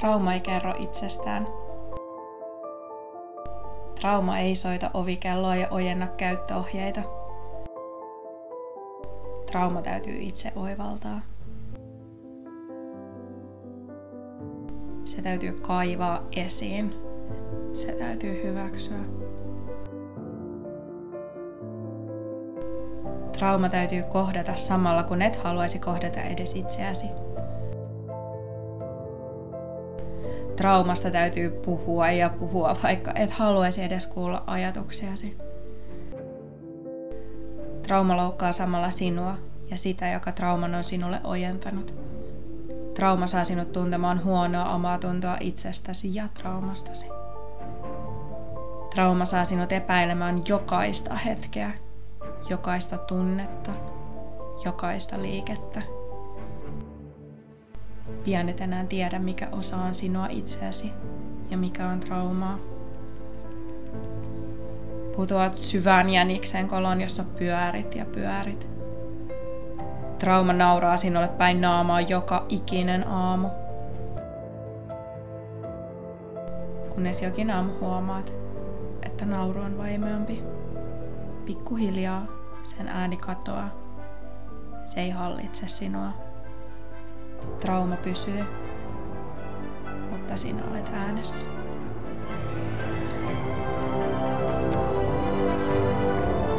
Trauma ei kerro itsestään. Trauma ei soita ovikelloa ja ojenna käyttöohjeita. Trauma täytyy itse oivaltaa. Se täytyy kaivaa esiin. Se täytyy hyväksyä. Trauma täytyy kohdata samalla, kun et haluaisi kohdata edes itseäsi. Traumasta täytyy puhua ja puhua, vaikka et haluaisi edes kuulla ajatuksiasi. Trauma loukkaa samalla sinua ja sitä, joka trauman on sinulle ojentanut. Trauma saa sinut tuntemaan huonoa omaa tuntoa itsestäsi ja traumastasi. Trauma saa sinut epäilemään jokaista hetkeä, jokaista tunnetta, jokaista liikettä. Pian et enää tiedä, mikä osa on sinua itseäsi ja mikä on traumaa. Putoat syvään jäniksen kolon, jossa pyörit ja pyörit. Trauma nauraa sinulle päin naamaa joka ikinen aamu. Kunnes jokin aamu huomaat, että nauru on vaimeampi. Pikkuhiljaa sen ääni katoaa. Se ei hallitse sinua. Trauma pysyy, mutta sinä olet äänessä.